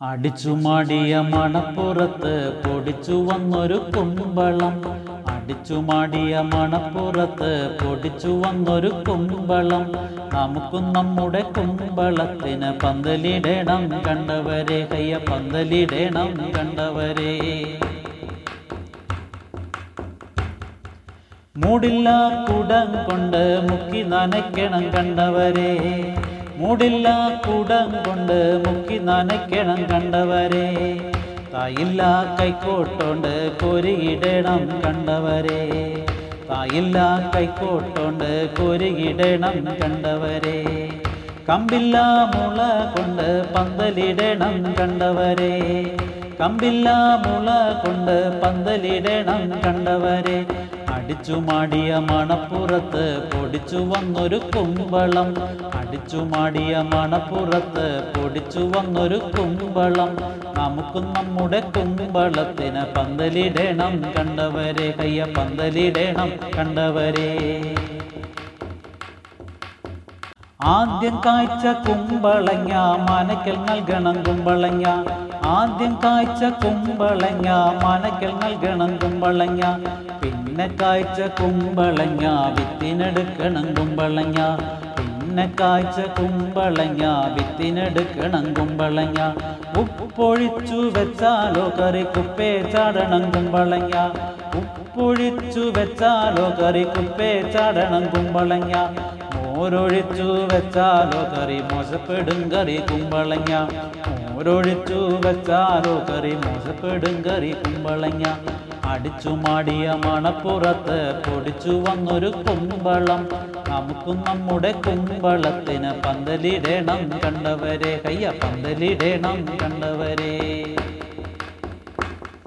അടിച്ചുമാടിയ മണപ്പുറത്ത് പൊടിച്ചു വന്നൊരു കുമ്പളം. അടിച്ചു മാടിയ മണപ്പുറത്ത് പൊടിച്ചു വന്നൊരു കുമ്പളം. നമുക്കും നമ്മുടെ കുമ്പളത്തിന് പന്തലിടണം കണ്ടവരെ. കയ്യ പന്തലിടണം കണ്ടവരെ. മൂടില്ല കുടം കൊണ്ട് മുക്കി നനയ്ക്കണം കണ്ടവരെ. മൂടില്ല കൂടം കൊണ്ട് മുക്കി നനയ്ക്കണം കണ്ടവരെ. തായില്ല കൈക്കോട്ടോണ്ട് കൊരിയിടണം കണ്ടവരെ. തായില്ല കൈക്കോട്ടോണ്ട് കൊരിയിടണം കണ്ടവരെ. കമ്പില്ല മുള കൊണ്ട് പന്തലിടണം കണ്ടവരെ. കമ്പില്ല മുള കൊണ്ട് പന്തലിടണം കണ്ടവരെ. അടിച്ചു മാടിയ മണപ്പുറത്ത് പൊടിച്ചു വന്നൊരു കുമ്പളം അടിച്ചു മാടിയ മണപ്പുറത്ത് പൊടിച്ചു വന്നൊരു കുമ്പളം നമുക്കും നമ്മുടെ കുമ്പളത്തിന് പന്തലിടണം കണ്ടവരെ. കയ്യ പന്തലിടണം കണ്ടവരെ. ആദ്യം കാഴ്ച കുമ്പളങ്ങ മനക്കൽ നൽകണം കുമ്പളങ്ങ. ആദ്യം കാഴ്ച കുമ്പളങ്ങ മനക്കൽ നൽകണം കുമ്പളങ്ങ. പിന്നെ കാഴ്ച കുമ്പളങ്ങ വിത്തിനെടുക്കണം കുമ്പളങ്ങ. പിന്നെ കാഴ്ച കുമ്പളങ്ങ വിത്തിനെടുക്കണം കുമ്പളങ്ങ. ഉപ്പൊഴിച്ചു വെച്ചാലോ കറി കുപ്പേ ചാടണം കുമ്പളങ്ങ. ഉപ്പൊഴിച്ചു വെച്ചാലോ കറി കുപ്പേ ചാടണം കുമ്പളങ്ങ. മോരൊഴിച്ചു വെച്ചാലോ കറി മോശപ്പെടും കറി കുമ്പളങ്ങ. മോരൊഴിച്ചു വെച്ചാലോ കറി മോശപ്പെടും കറി കുമ്പളങ്ങ. അടിച്ചു മാടിയ മണപ്പുറത്ത് പൊടിച്ചു വന്നൊരു കുമ്പളം. നമുക്കും നമ്മുടെ കുമ്പളത്തിന് പന്തലിടേണം കണ്ടവരെ. കയ്യ പന്തലിടേണം കണ്ടവരെ.